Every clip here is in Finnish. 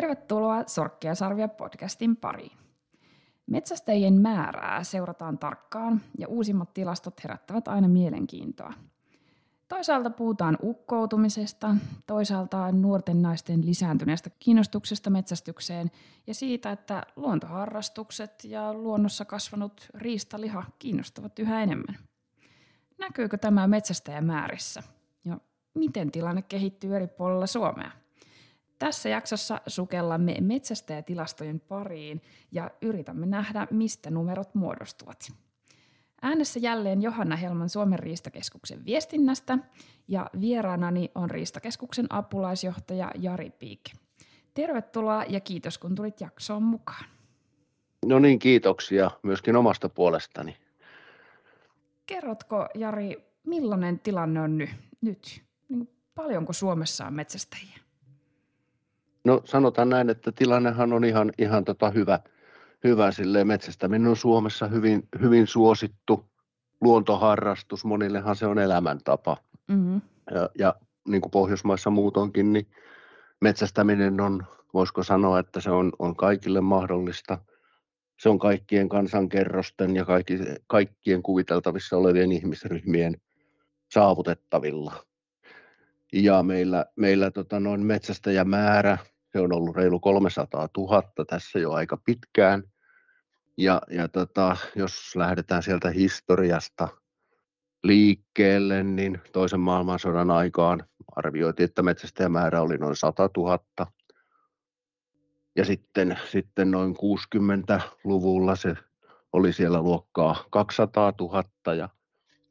Tervetuloa Sorkkia sarvia podcastin pariin. Metsästäjien määrää seurataan tarkkaan ja uusimmat tilastot herättävät aina mielenkiintoa. Toisaalta puhutaan ukkoutumisesta, toisaalta nuorten naisten lisääntyneestä kiinnostuksesta metsästykseen ja siitä, että luontoharrastukset ja luonnossa kasvanut riistaliha kiinnostavat yhä enemmän. Näkyykö tämä metsästäjämäärissä ja miten tilanne kehittyy eri puolilla Suomea? Tässä jaksossa sukellamme metsästäjätilastojen pariin ja yritämme nähdä, mistä numerot muodostuvat. Äänessä jälleen Johanna Helman Suomen riistakeskuksen viestinnästä ja vieraanani on riistakeskuksen apulaisjohtaja Jari Piik. Tervetuloa ja kiitos kun tulit jaksoon mukaan. No niin, kiitoksia myöskin omasta puolestani. Kerrotko Jari, millainen tilanne on nyt? nyt? Niin paljonko Suomessa on metsästäjiä? No sanotaan näin, että tilannehan on ihan, ihan tota hyvä, hyvä silleen. Metsästäminen on Suomessa hyvin, hyvin suosittu luontoharrastus, monillehan se on elämäntapa. Mm-hmm. Ja, ja niin kuin Pohjoismaissa muutonkin, niin metsästäminen on, voisiko sanoa, että se on, on kaikille mahdollista. Se on kaikkien kansankerrosten ja kaikki, kaikkien kuviteltavissa olevien ihmisryhmien saavutettavilla. Ja meillä, meillä tota noin metsästäjämäärä se on ollut reilu 300 000 tässä jo aika pitkään. Ja, ja tota, jos lähdetään sieltä historiasta liikkeelle, niin toisen maailmansodan aikaan arvioitiin, että metsästäjämäärä oli noin 100 000. Ja sitten, sitten noin 60-luvulla se oli siellä luokkaa 200 000 ja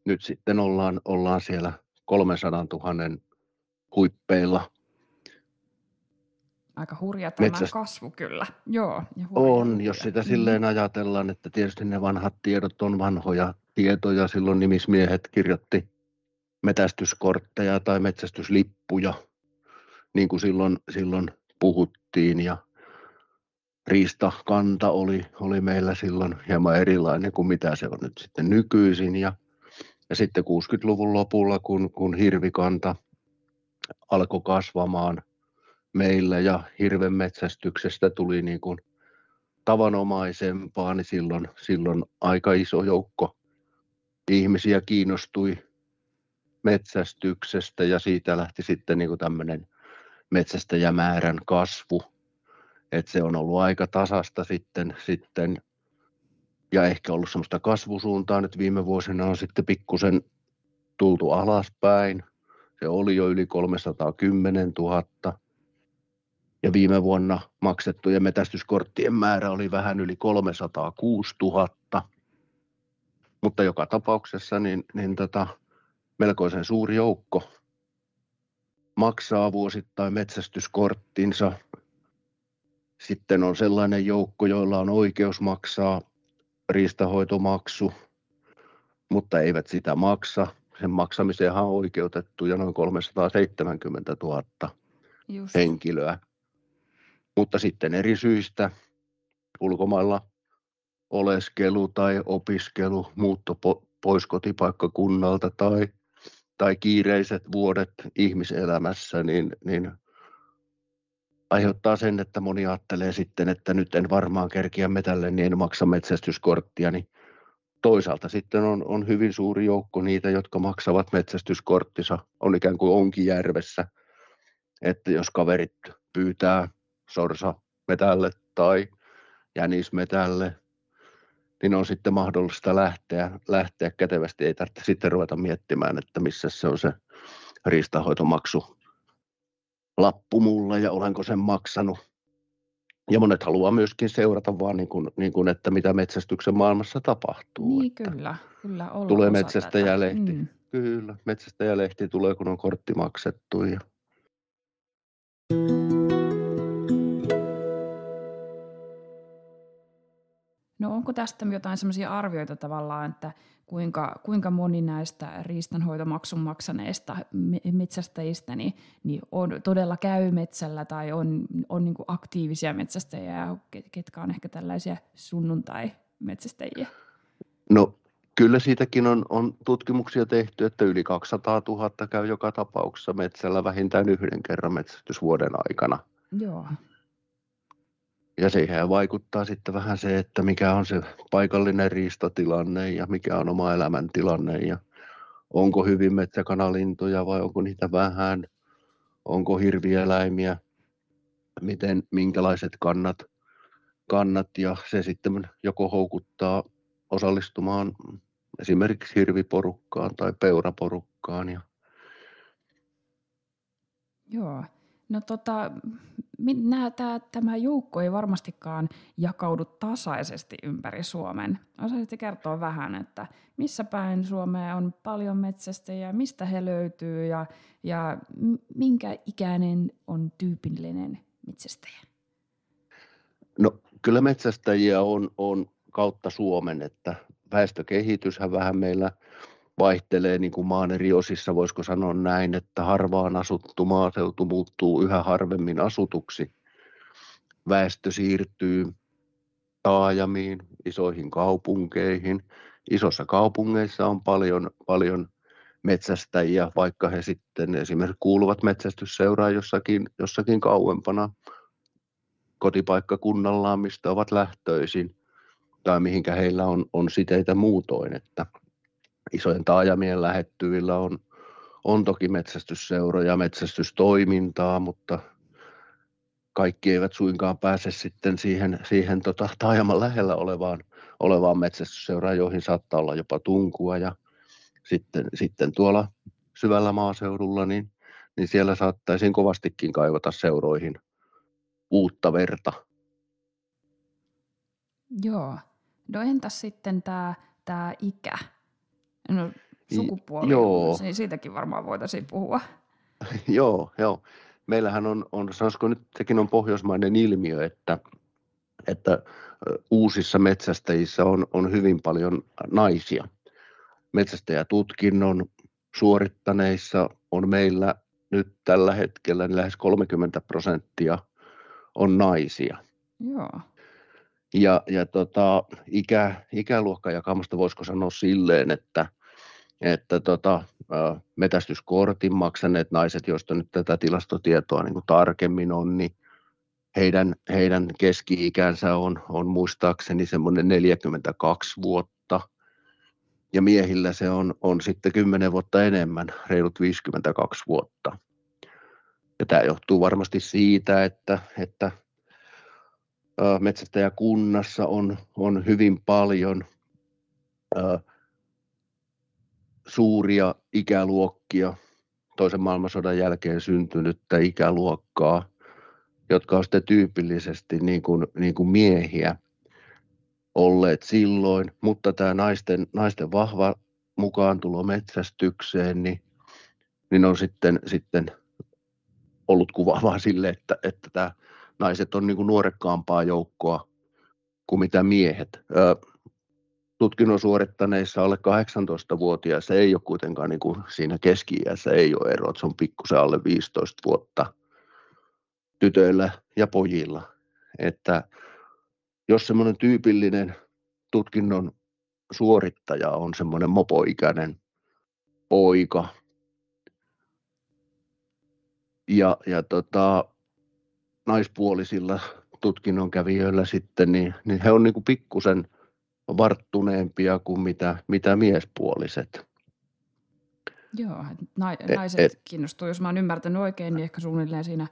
nyt sitten ollaan, ollaan siellä 300 000 huippeilla aika hurja tämä Metsäst... kasvu kyllä. Joo, ja on, jos sitä silleen mm. ajatellaan, että tietysti ne vanhat tiedot on vanhoja tietoja. Silloin nimismiehet kirjoitti metästyskortteja tai metsästyslippuja, niin kuin silloin, silloin puhuttiin. Ja riistakanta oli, oli meillä silloin hieman erilainen kuin mitä se on nyt sitten nykyisin. Ja, ja sitten 60-luvun lopulla, kun, kun hirvikanta alkoi kasvamaan – meillä ja hirven metsästyksestä tuli niin kuin tavanomaisempaa, niin silloin, silloin aika iso joukko ihmisiä kiinnostui metsästyksestä ja siitä lähti sitten niin kuin tämmöinen metsästäjämäärän kasvu. Et se on ollut aika tasasta sitten, sitten ja ehkä ollut semmoista kasvusuuntaa nyt viime vuosina on sitten pikkusen tultu alaspäin. Se oli jo yli 310 000 ja viime vuonna maksettujen metästyskorttien määrä oli vähän yli 306 000. Mutta joka tapauksessa niin, niin tota, melkoisen suuri joukko maksaa vuosittain metsästyskorttinsa. Sitten on sellainen joukko, joilla on oikeus maksaa riistahoitomaksu, mutta eivät sitä maksa. Sen maksamiseenhan on oikeutettu ja noin 370 000 Just. henkilöä mutta sitten eri syistä ulkomailla oleskelu tai opiskelu, muutto pois kotipaikkakunnalta tai, tai kiireiset vuodet ihmiselämässä, niin, niin aiheuttaa sen, että moni ajattelee sitten, että nyt en varmaan kerkiä metälle, niin en maksa metsästyskorttia, niin toisaalta sitten on, on hyvin suuri joukko niitä, jotka maksavat metsästyskorttinsa, on ikään kuin onkin järvessä, että jos kaverit pyytää sorsametälle tai jänismetälle, niin on sitten mahdollista lähteä, lähteä kätevästi. Ei tarvitse sitten ruveta miettimään, että missä se on se riistahoitomaksu lappu mulla ja olenko sen maksanut. Ja monet haluaa myöskin seurata vaan niin kuin, niin kuin että mitä metsästyksen maailmassa tapahtuu. Niin kyllä, kyllä Tulee metsästäjälehti. Mm. Kyllä, metsästäjälehti tulee kun on kortti maksettu. Ja... No onko tästä jotain sellaisia arvioita tavallaan, että kuinka, kuinka moni näistä riistanhoitomaksun maksaneista metsästäjistä niin, niin on, todella käy metsällä tai on, on niin aktiivisia metsästäjiä, ketkä on ehkä tällaisia sunnuntai-metsästäjiä? No kyllä siitäkin on, on tutkimuksia tehty, että yli 200 000 käy joka tapauksessa metsällä vähintään yhden kerran metsästysvuoden aikana. Joo. Ja siihen vaikuttaa sitten vähän se, että mikä on se paikallinen riistatilanne ja mikä on oma elämäntilanne ja onko hyvin metsäkanalintuja vai onko niitä vähän, onko hirvieläimiä, miten, minkälaiset kannat, kannat ja se sitten joko houkuttaa osallistumaan esimerkiksi hirviporukkaan tai peuraporukkaan. Ja... Joo. No tota, nää, tää, tämä joukko ei varmastikaan jakaudu tasaisesti ympäri Suomen. Osaisitte kertoa vähän, että missä päin Suomea on paljon metsästäjiä, mistä he löytyy ja, ja minkä ikäinen on tyypillinen metsästäjä? No kyllä metsästäjiä on, on kautta Suomen, että väestökehityshän vähän meillä vaihtelee niin kuin maan eri osissa, voisiko sanoa näin, että harvaan asuttu maaseutu muuttuu yhä harvemmin asutuksi. Väestö siirtyy taajamiin, isoihin kaupunkeihin. Isossa kaupungeissa on paljon, paljon metsästäjiä, vaikka he sitten esimerkiksi kuuluvat metsästysseuraan jossakin, jossakin kauempana kotipaikkakunnallaan, mistä ovat lähtöisin tai mihinkä heillä on, on siteitä muutoin, että isojen taajamien lähettyvillä on, on toki metsästysseuroja, metsästystoimintaa, mutta kaikki eivät suinkaan pääse sitten siihen, siihen tota, taajaman lähellä olevaan, olevaan metsästysseuraan, joihin saattaa olla jopa tunkua ja sitten, sitten tuolla syvällä maaseudulla, niin, niin siellä saattaisiin kovastikin kaivata seuroihin uutta verta. Joo. No entäs sitten tämä tää ikä? No sukupuoli, joo. siitäkin varmaan voitaisiin puhua. joo, joo. Meillähän on, on, sanoisiko nyt, sekin on pohjoismainen ilmiö, että, että uusissa metsästäjissä on, on hyvin paljon naisia. Metsästäjätutkinnon suorittaneissa on meillä nyt tällä hetkellä niin lähes 30 prosenttia on naisia. Joo. Ja, ja tota, ikä, ikäluokkajakamusta voisiko sanoa silleen, että, että tota, metästyskortin maksaneet naiset, joista nyt tätä tilastotietoa niin kuin tarkemmin on, niin heidän, heidän keski-ikänsä on, on muistaakseni semmoinen 42 vuotta, ja miehillä se on, on sitten 10 vuotta enemmän, reilut 52 vuotta. Ja tämä johtuu varmasti siitä, että, että metsästäjäkunnassa on, on hyvin paljon suuria ikäluokkia, toisen maailmansodan jälkeen syntynyttä ikäluokkaa, jotka on sitten tyypillisesti niin kuin, niin kuin miehiä olleet silloin, mutta tämä naisten, naisten vahva mukaantulo metsästykseen, niin, niin on sitten, sitten ollut kuvaavaa sille, että, että tämä naiset on niin kuin nuorekkaampaa joukkoa kuin mitä miehet. Tutkinnon suorittaneissa alle 18-vuotiaissa ei ole kuitenkaan niin kuin siinä keski ei ole eroa, se on pikkusen alle 15 vuotta tytöillä ja pojilla. Että jos semmoinen tyypillinen tutkinnon suorittaja on semmoinen mopoikäinen poika, ja, ja tota, naispuolisilla tutkinnon kävijöillä sitten, niin, niin he on niin pikkusen varttuneempia kuin mitä, mitä miespuoliset. Joo, na, e, naiset et, kiinnostuu, jos mä oon ymmärtänyt oikein, niin ehkä suunnilleen siinä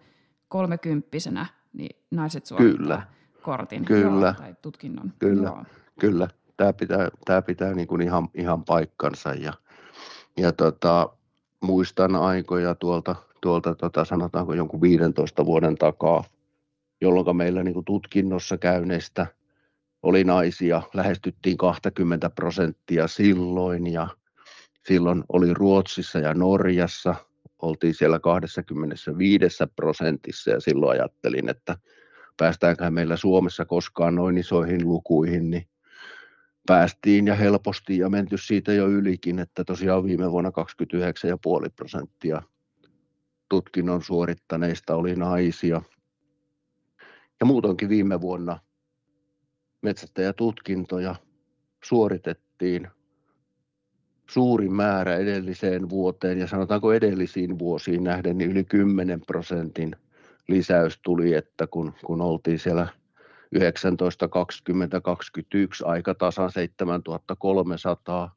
kolmekymppisenä niin naiset suorittaa kyllä, kortin kyllä, joo, tai tutkinnon. Kyllä, joo. kyllä. Tämä pitää, tämä pitää niin kuin ihan, ihan paikkansa ja, ja tota, muistan aikoja tuolta tuolta tota, sanotaanko jonkun 15 vuoden takaa, jolloin meillä niin kuin tutkinnossa käyneistä oli naisia, lähestyttiin 20 prosenttia silloin ja silloin oli Ruotsissa ja Norjassa, oltiin siellä 25 prosentissa ja silloin ajattelin, että päästäänkö meillä Suomessa koskaan noin isoihin lukuihin, niin päästiin ja helposti ja menty siitä jo ylikin, että tosiaan viime vuonna 29,5 prosenttia tutkinnon suorittaneista oli naisia. Ja muutoinkin viime vuonna metsästäjätutkintoja suoritettiin suurin määrä edelliseen vuoteen ja sanotaanko edellisiin vuosiin nähden niin yli 10 prosentin lisäys tuli, että kun, kun oltiin siellä 19, 20, 21 aika tasan 7300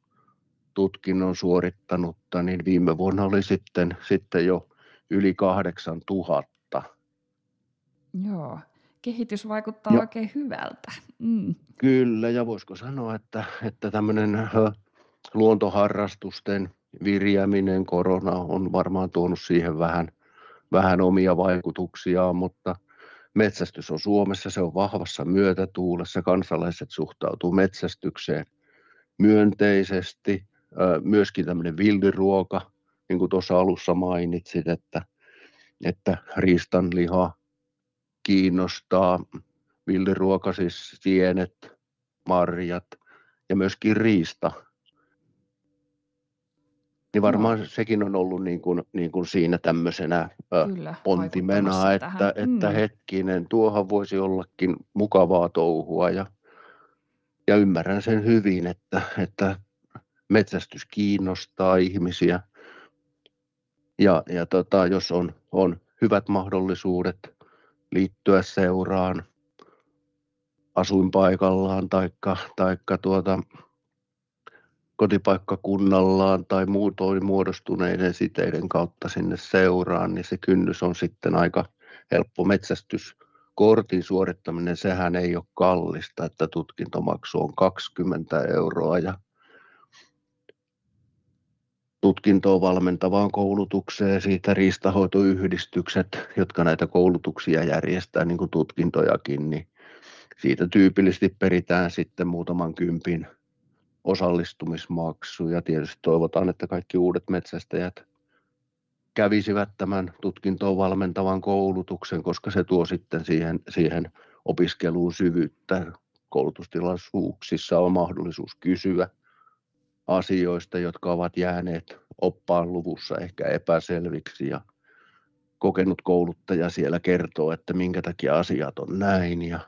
tutkinnon suorittanutta, niin viime vuonna oli sitten, sitten jo yli 8000. Joo, kehitys vaikuttaa ja, oikein hyvältä. Mm. Kyllä, ja voisiko sanoa, että, että tämmöinen luontoharrastusten virjäminen, korona on varmaan tuonut siihen vähän, vähän omia vaikutuksiaan, mutta metsästys on Suomessa, se on vahvassa myötätuulessa, kansalaiset suhtautuu metsästykseen myönteisesti, myöskin tämmöinen villiruoka, niin kuin tuossa alussa mainitsit, että, että riistanliha kiinnostaa, villiruoka siis sienet, marjat ja myöskin riista niin varmaan no. sekin on ollut niin kuin, niin kuin siinä tämmöisenä Kyllä, pontimena, että, tähän. että mm. hetkinen, tuohan voisi ollakin mukavaa touhua ja, ja ymmärrän sen hyvin, että, että metsästys kiinnostaa ihmisiä ja, ja tota, jos on, on hyvät mahdollisuudet liittyä seuraan asuinpaikallaan taikka, taikka tuota, kotipaikkakunnallaan tai muutoin muodostuneiden siteiden kautta sinne seuraan, niin se kynnys on sitten aika helppo. Metsästyskortin suorittaminen, sehän ei ole kallista, että tutkintomaksu on 20 euroa ja tutkintoa valmentavaan koulutukseen siitä riistahoitoyhdistykset, jotka näitä koulutuksia järjestää, niin kuin tutkintojakin, niin siitä tyypillisesti peritään sitten muutaman kympin osallistumismaksu ja tietysti toivotaan, että kaikki uudet metsästäjät kävisivät tämän tutkintoon valmentavan koulutuksen, koska se tuo sitten siihen, siihen opiskeluun syvyyttä. Koulutustilaisuuksissa on mahdollisuus kysyä asioista, jotka ovat jääneet oppaan luvussa ehkä epäselviksi ja kokenut kouluttaja siellä kertoo, että minkä takia asiat on näin ja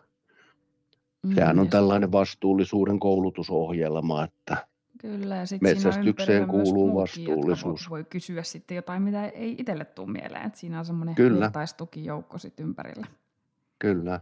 Mm, Sehän on tällainen vastuullisuuden koulutusohjelma, että Kyllä, ja metsästykseen kuuluu vastuullisuus. Voi, voi kysyä sitten jotain, mitä ei itselle tule mieleen. Että siinä on semmoinen vertaistukijoukko sitten ympärillä. Kyllä.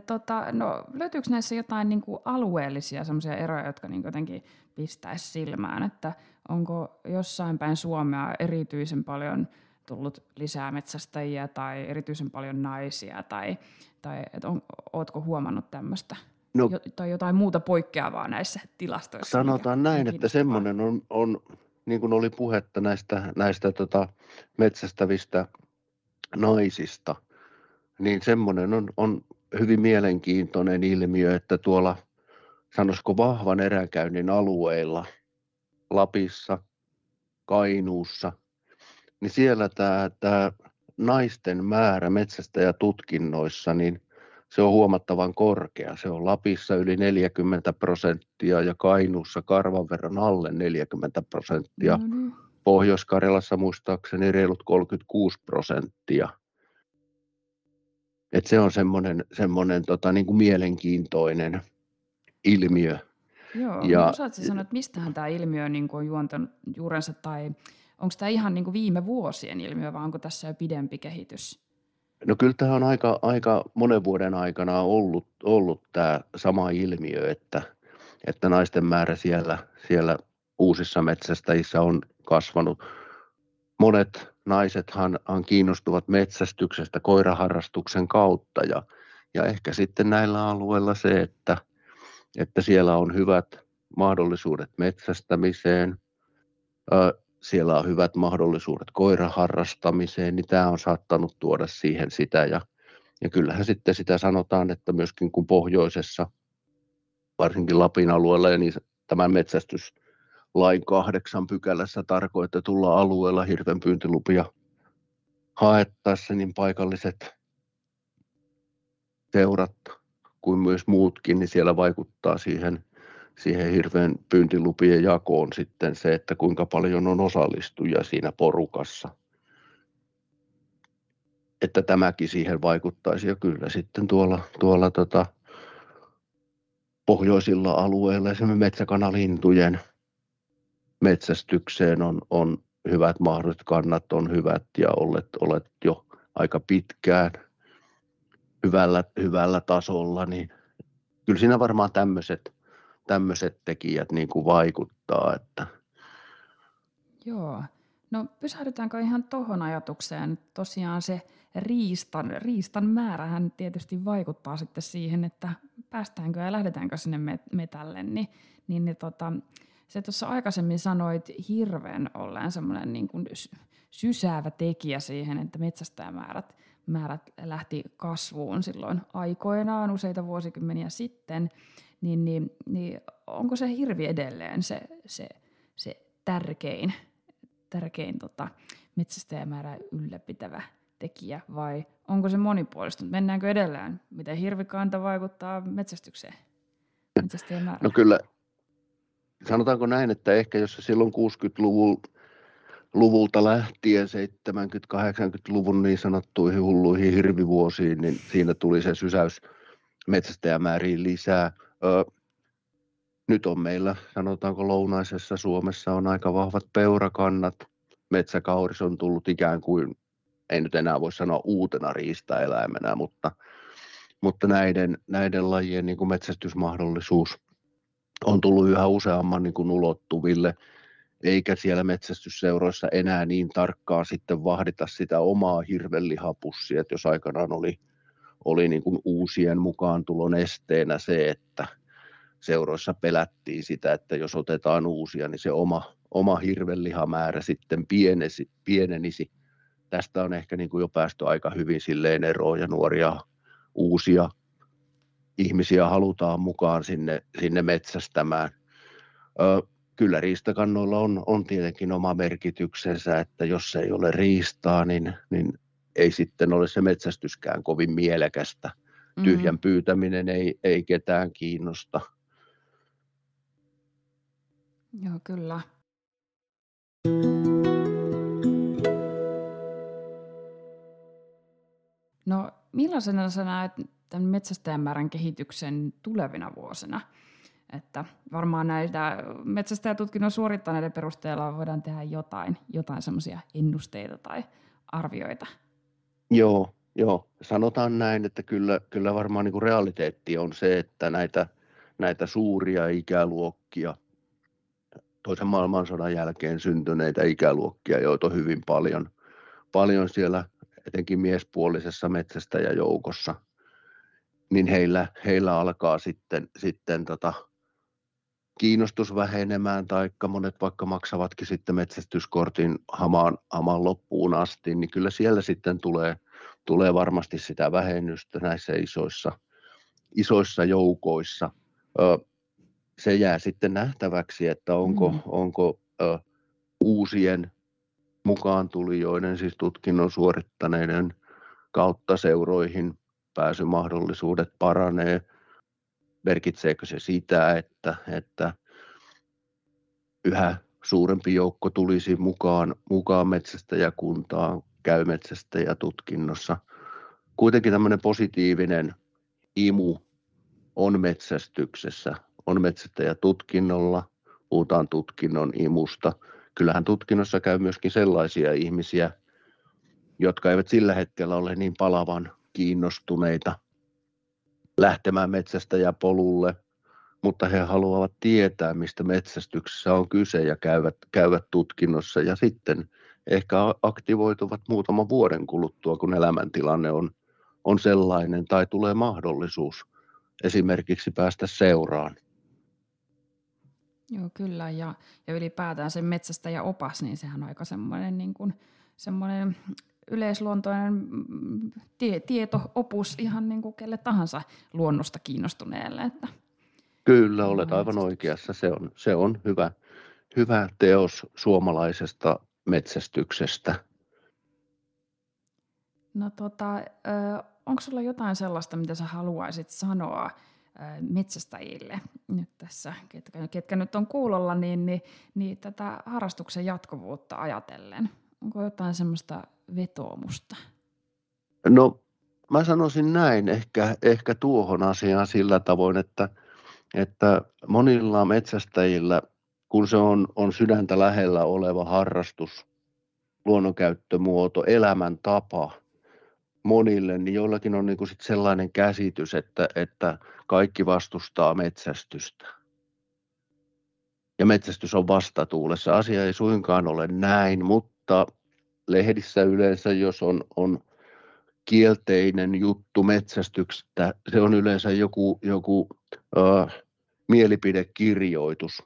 Tota, no, löytyykö näissä jotain niin kuin alueellisia eroja, jotka niin jotenkin pistäisi silmään, että onko jossain päin Suomea erityisen paljon tullut lisää metsästäjiä tai erityisen paljon naisia, tai, tai et on, ootko huomannut tämmöistä? No, jo, tai jotain muuta poikkeavaa näissä tilastoissa? Sanotaan mikä, näin, että semmoinen on, on, niin kuin oli puhetta näistä, näistä tota, metsästävistä naisista, niin semmoinen on, on hyvin mielenkiintoinen ilmiö, että tuolla sanoisiko vahvan eräkäynnin alueilla, Lapissa, Kainuussa, niin siellä tämä, tämä naisten määrä metsästäjätutkinnoissa, niin se on huomattavan korkea. Se on Lapissa yli 40 prosenttia ja Kainuussa karvan verran alle 40 prosenttia. No niin. Pohjois-Karjalassa muistaakseni reilut 36 prosenttia. Et se on semmoinen, semmoinen tota, niin kuin mielenkiintoinen ilmiö. Joo, ja, no osaatko sanoa, että mistähän tämä ilmiö niin kuin on juontanut juurensa, tai onko tämä ihan niin kuin viime vuosien ilmiö, vai onko tässä jo pidempi kehitys? No kyllä tämä on aika, aika monen vuoden aikana ollut, ollut tämä sama ilmiö, että, että naisten määrä siellä, siellä uusissa metsästäjissä on kasvanut. Monet naisethan kiinnostuvat metsästyksestä koiraharrastuksen kautta ja, ja ehkä sitten näillä alueilla se, että, että siellä on hyvät mahdollisuudet metsästämiseen, siellä on hyvät mahdollisuudet koiraharrastamiseen, niin tämä on saattanut tuoda siihen sitä ja, ja kyllähän sitten sitä sanotaan, että myöskin kun pohjoisessa, varsinkin Lapin alueella ja niin tämän metsästys lain kahdeksan pykälässä tarkoitetulla alueella hirvenpyyntilupia haettaessa, niin paikalliset seurat kuin myös muutkin, niin siellä vaikuttaa siihen, siihen hirveän pyyntilupien jakoon sitten se, että kuinka paljon on osallistujia siinä porukassa. Että tämäkin siihen vaikuttaisi ja kyllä sitten tuolla, tuolla tota, pohjoisilla alueilla esimerkiksi metsäkanalintujen metsästykseen on, on hyvät mahdolliset kannat on hyvät ja olet, olet jo aika pitkään hyvällä, hyvällä tasolla, niin kyllä siinä varmaan tämmöiset, tämmöiset tekijät niin kuin vaikuttaa. Että... Joo. No pysähdytäänkö ihan tuohon ajatukseen? Tosiaan se riistan, riistan määrähän tietysti vaikuttaa sitten siihen, että päästäänkö ja lähdetäänkö sinne metälle, niin, niin, niin tota, se tuossa aikaisemmin sanoit hirveän olleen semmoinen niin kuin sysäävä tekijä siihen, että metsästäjämäärät määrät lähti kasvuun silloin aikoinaan useita vuosikymmeniä sitten, niin, niin, niin onko se hirvi edelleen se, se, se tärkein, tärkein tota, metsästäjämäärää ylläpitävä tekijä vai onko se monipuolistunut? Mennäänkö edelleen? Miten hirvikanta vaikuttaa metsästykseen? No kyllä, sanotaanko näin, että ehkä jos se silloin 60-luvulta lähtien 70-80-luvun niin sanottuihin hulluihin hirvivuosiin, niin siinä tuli se sysäys metsästäjämääriin lisää. Ö, nyt on meillä, sanotaanko lounaisessa Suomessa on aika vahvat peurakannat. Metsäkauris on tullut ikään kuin, ei nyt enää voi sanoa uutena riistaeläimenä, mutta, mutta näiden, näiden lajien niin kuin metsästysmahdollisuus – on tullut yhä useamman niin kuin ulottuville, eikä siellä metsästysseuroissa enää niin tarkkaan sitten vahdita sitä omaa hirvellihapussia, että jos aikanaan oli, oli niin kuin uusien mukaan tulon esteenä se, että seuroissa pelättiin sitä, että jos otetaan uusia, niin se oma, oma hirvellihamäärä sitten pienesi, pienenisi. Tästä on ehkä niin kuin jo päästy aika hyvin silleen eroon ja nuoria uusia ihmisiä halutaan mukaan sinne, sinne metsästämään. Ö, kyllä riistakannoilla on, on tietenkin oma merkityksensä, että jos ei ole riistaa, niin, niin ei sitten ole se metsästyskään kovin mielekästä. Mm-hmm. Tyhjän pyytäminen ei, ei ketään kiinnosta. Joo, kyllä. No millaisena sä näet tämän metsästäjämäärän kehityksen tulevina vuosina. Että varmaan näitä metsästäjätutkinnon suorittaneiden perusteella voidaan tehdä jotain, jotain semmoisia ennusteita tai arvioita. Joo, joo. Sanotaan näin, että kyllä, kyllä varmaan niin kuin realiteetti on se, että näitä, näitä suuria ikäluokkia, toisen maailmansodan jälkeen syntyneitä ikäluokkia, joita on hyvin paljon, paljon siellä etenkin miespuolisessa metsästäjäjoukossa – niin heillä, heillä alkaa sitten, sitten tota, kiinnostus vähenemään, tai monet vaikka maksavatkin sitten metsästyskortin hamaan, hamaan loppuun asti, niin kyllä siellä sitten tulee, tulee varmasti sitä vähennystä näissä isoissa, isoissa joukoissa. Se jää sitten nähtäväksi, että onko, mm. onko uusien mukaan tulijoiden, siis tutkinnon suorittaneiden kautta seuroihin pääsymahdollisuudet paranee. Merkitseekö se sitä, että, että yhä suurempi joukko tulisi mukaan, mukaan metsästäjäkuntaan, käy metsästäjätutkinnossa. Kuitenkin tämmöinen positiivinen imu on metsästyksessä, on metsästäjätutkinnolla, puhutaan tutkinnon imusta. Kyllähän tutkinnossa käy myöskin sellaisia ihmisiä, jotka eivät sillä hetkellä ole niin palavan kiinnostuneita lähtemään metsästä ja polulle, mutta he haluavat tietää, mistä metsästyksessä on kyse ja käyvät, käyvät tutkinnossa ja sitten ehkä aktivoituvat muutaman vuoden kuluttua, kun elämäntilanne on, on sellainen tai tulee mahdollisuus esimerkiksi päästä seuraan. Joo, kyllä. Ja, ja ylipäätään se metsästä ja opas, niin sehän on aika semmoinen, niin kuin, semmoinen yleisluontoinen mm, tie, tieto-opus ihan niin kuin kelle tahansa luonnosta kiinnostuneelle. Että Kyllä, olet aivan oikeassa. Se on, se on hyvä, hyvä teos suomalaisesta metsästyksestä. No tota, onko sulla jotain sellaista, mitä sä haluaisit sanoa metsästäjille nyt tässä, ketkä, ketkä nyt on kuulolla, niin, niin, niin tätä harrastuksen jatkuvuutta ajatellen? Onko jotain semmoista vetoomusta? No mä sanoisin näin ehkä, ehkä tuohon asiaan sillä tavoin, että, että monilla metsästäjillä, kun se on, on sydäntä lähellä oleva harrastus, luonnonkäyttömuoto, elämäntapa monille, niin joillakin on niin sit sellainen käsitys, että, että kaikki vastustaa metsästystä. Ja metsästys on vastatuulessa. Asia ei suinkaan ole näin, mutta lehdissä yleensä, jos on, on kielteinen juttu metsästyksestä, se on yleensä joku, joku äh, mielipidekirjoitus.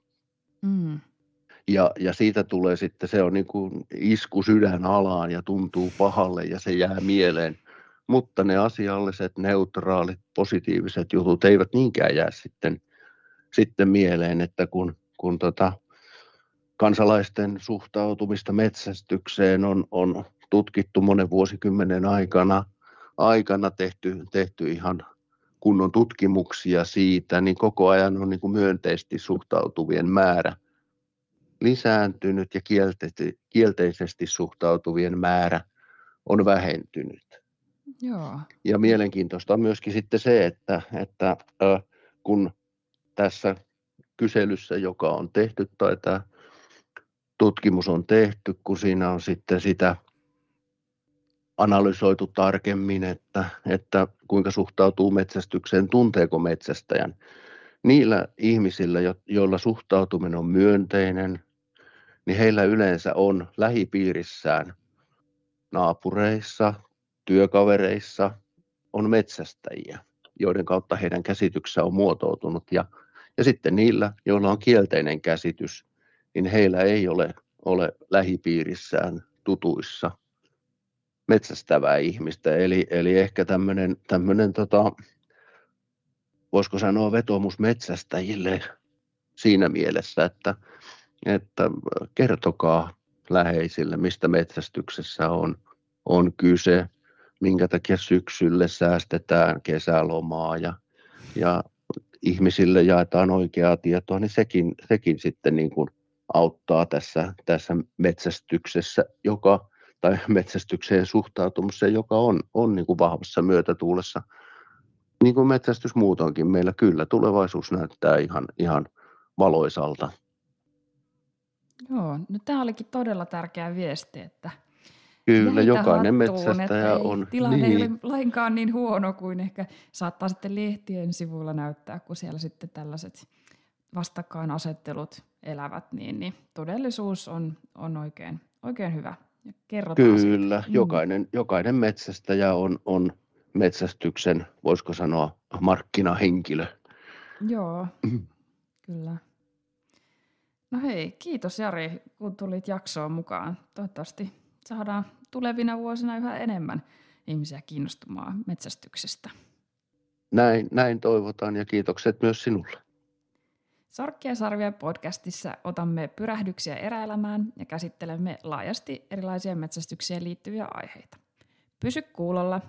Mm. Ja, ja siitä tulee sitten, se on niin kuin isku sydän alaan ja tuntuu pahalle ja se jää mieleen. Mutta ne asialliset, neutraalit, positiiviset jutut eivät niinkään jää sitten, sitten mieleen, että kun, kun tota, kansalaisten suhtautumista metsästykseen on, on tutkittu monen vuosikymmenen aikana, aikana tehty, tehty ihan kunnon tutkimuksia siitä, niin koko ajan on niin kuin myönteisesti suhtautuvien määrä lisääntynyt ja kielteisesti suhtautuvien määrä on vähentynyt. Joo. Ja mielenkiintoista on myöskin sitten se, että, että kun tässä kyselyssä, joka on tehty, tai tämä tutkimus on tehty, kun siinä on sitten sitä analysoitu tarkemmin, että, että kuinka suhtautuu metsästykseen, tunteeko metsästäjän. Niillä ihmisillä, joilla suhtautuminen on myönteinen, niin heillä yleensä on lähipiirissään, naapureissa, työkavereissa on metsästäjiä, joiden kautta heidän käsityksensä on muotoutunut. Ja, ja sitten niillä, joilla on kielteinen käsitys, niin heillä ei ole, ole lähipiirissään tutuissa metsästävää ihmistä. Eli, eli ehkä tämmöinen, tämmöinen tota, voisiko sanoa vetomus metsästäjille siinä mielessä, että, että kertokaa läheisille, mistä metsästyksessä on, on kyse, minkä takia syksylle säästetään kesälomaa ja, ja ihmisille jaetaan oikeaa tietoa, niin sekin, sekin sitten niin kuin auttaa tässä, tässä metsästyksessä, joka, tai metsästykseen suhtautumiseen, joka on, on niin kuin vahvassa myötätuulessa. Niin kuin metsästys muutoinkin meillä kyllä tulevaisuus näyttää ihan, ihan valoisalta. Joo, no tämä olikin todella tärkeä viesti, että Kyllä, jokainen hattuun, metsästäjä on. Tilanne niin. ei ole lainkaan niin huono kuin ehkä saattaa sitten lehtien sivuilla näyttää, kun siellä sitten tällaiset vastakkainasettelut elävät, niin, niin todellisuus on, on oikein, oikein hyvä. Ja kerrotaan Kyllä, siitä. Mm. jokainen, jokainen metsästäjä on, on metsästyksen, voisiko sanoa, markkinahenkilö. Joo, kyllä. No hei, kiitos Jari, kun tulit jaksoon mukaan. Toivottavasti saadaan tulevina vuosina yhä enemmän ihmisiä kiinnostumaan metsästyksestä. Näin, näin toivotaan ja kiitokset myös sinulle. Sarkkia sarvia podcastissa otamme pyrähdyksiä eräelämään ja käsittelemme laajasti erilaisia metsästykseen liittyviä aiheita. Pysy kuulolla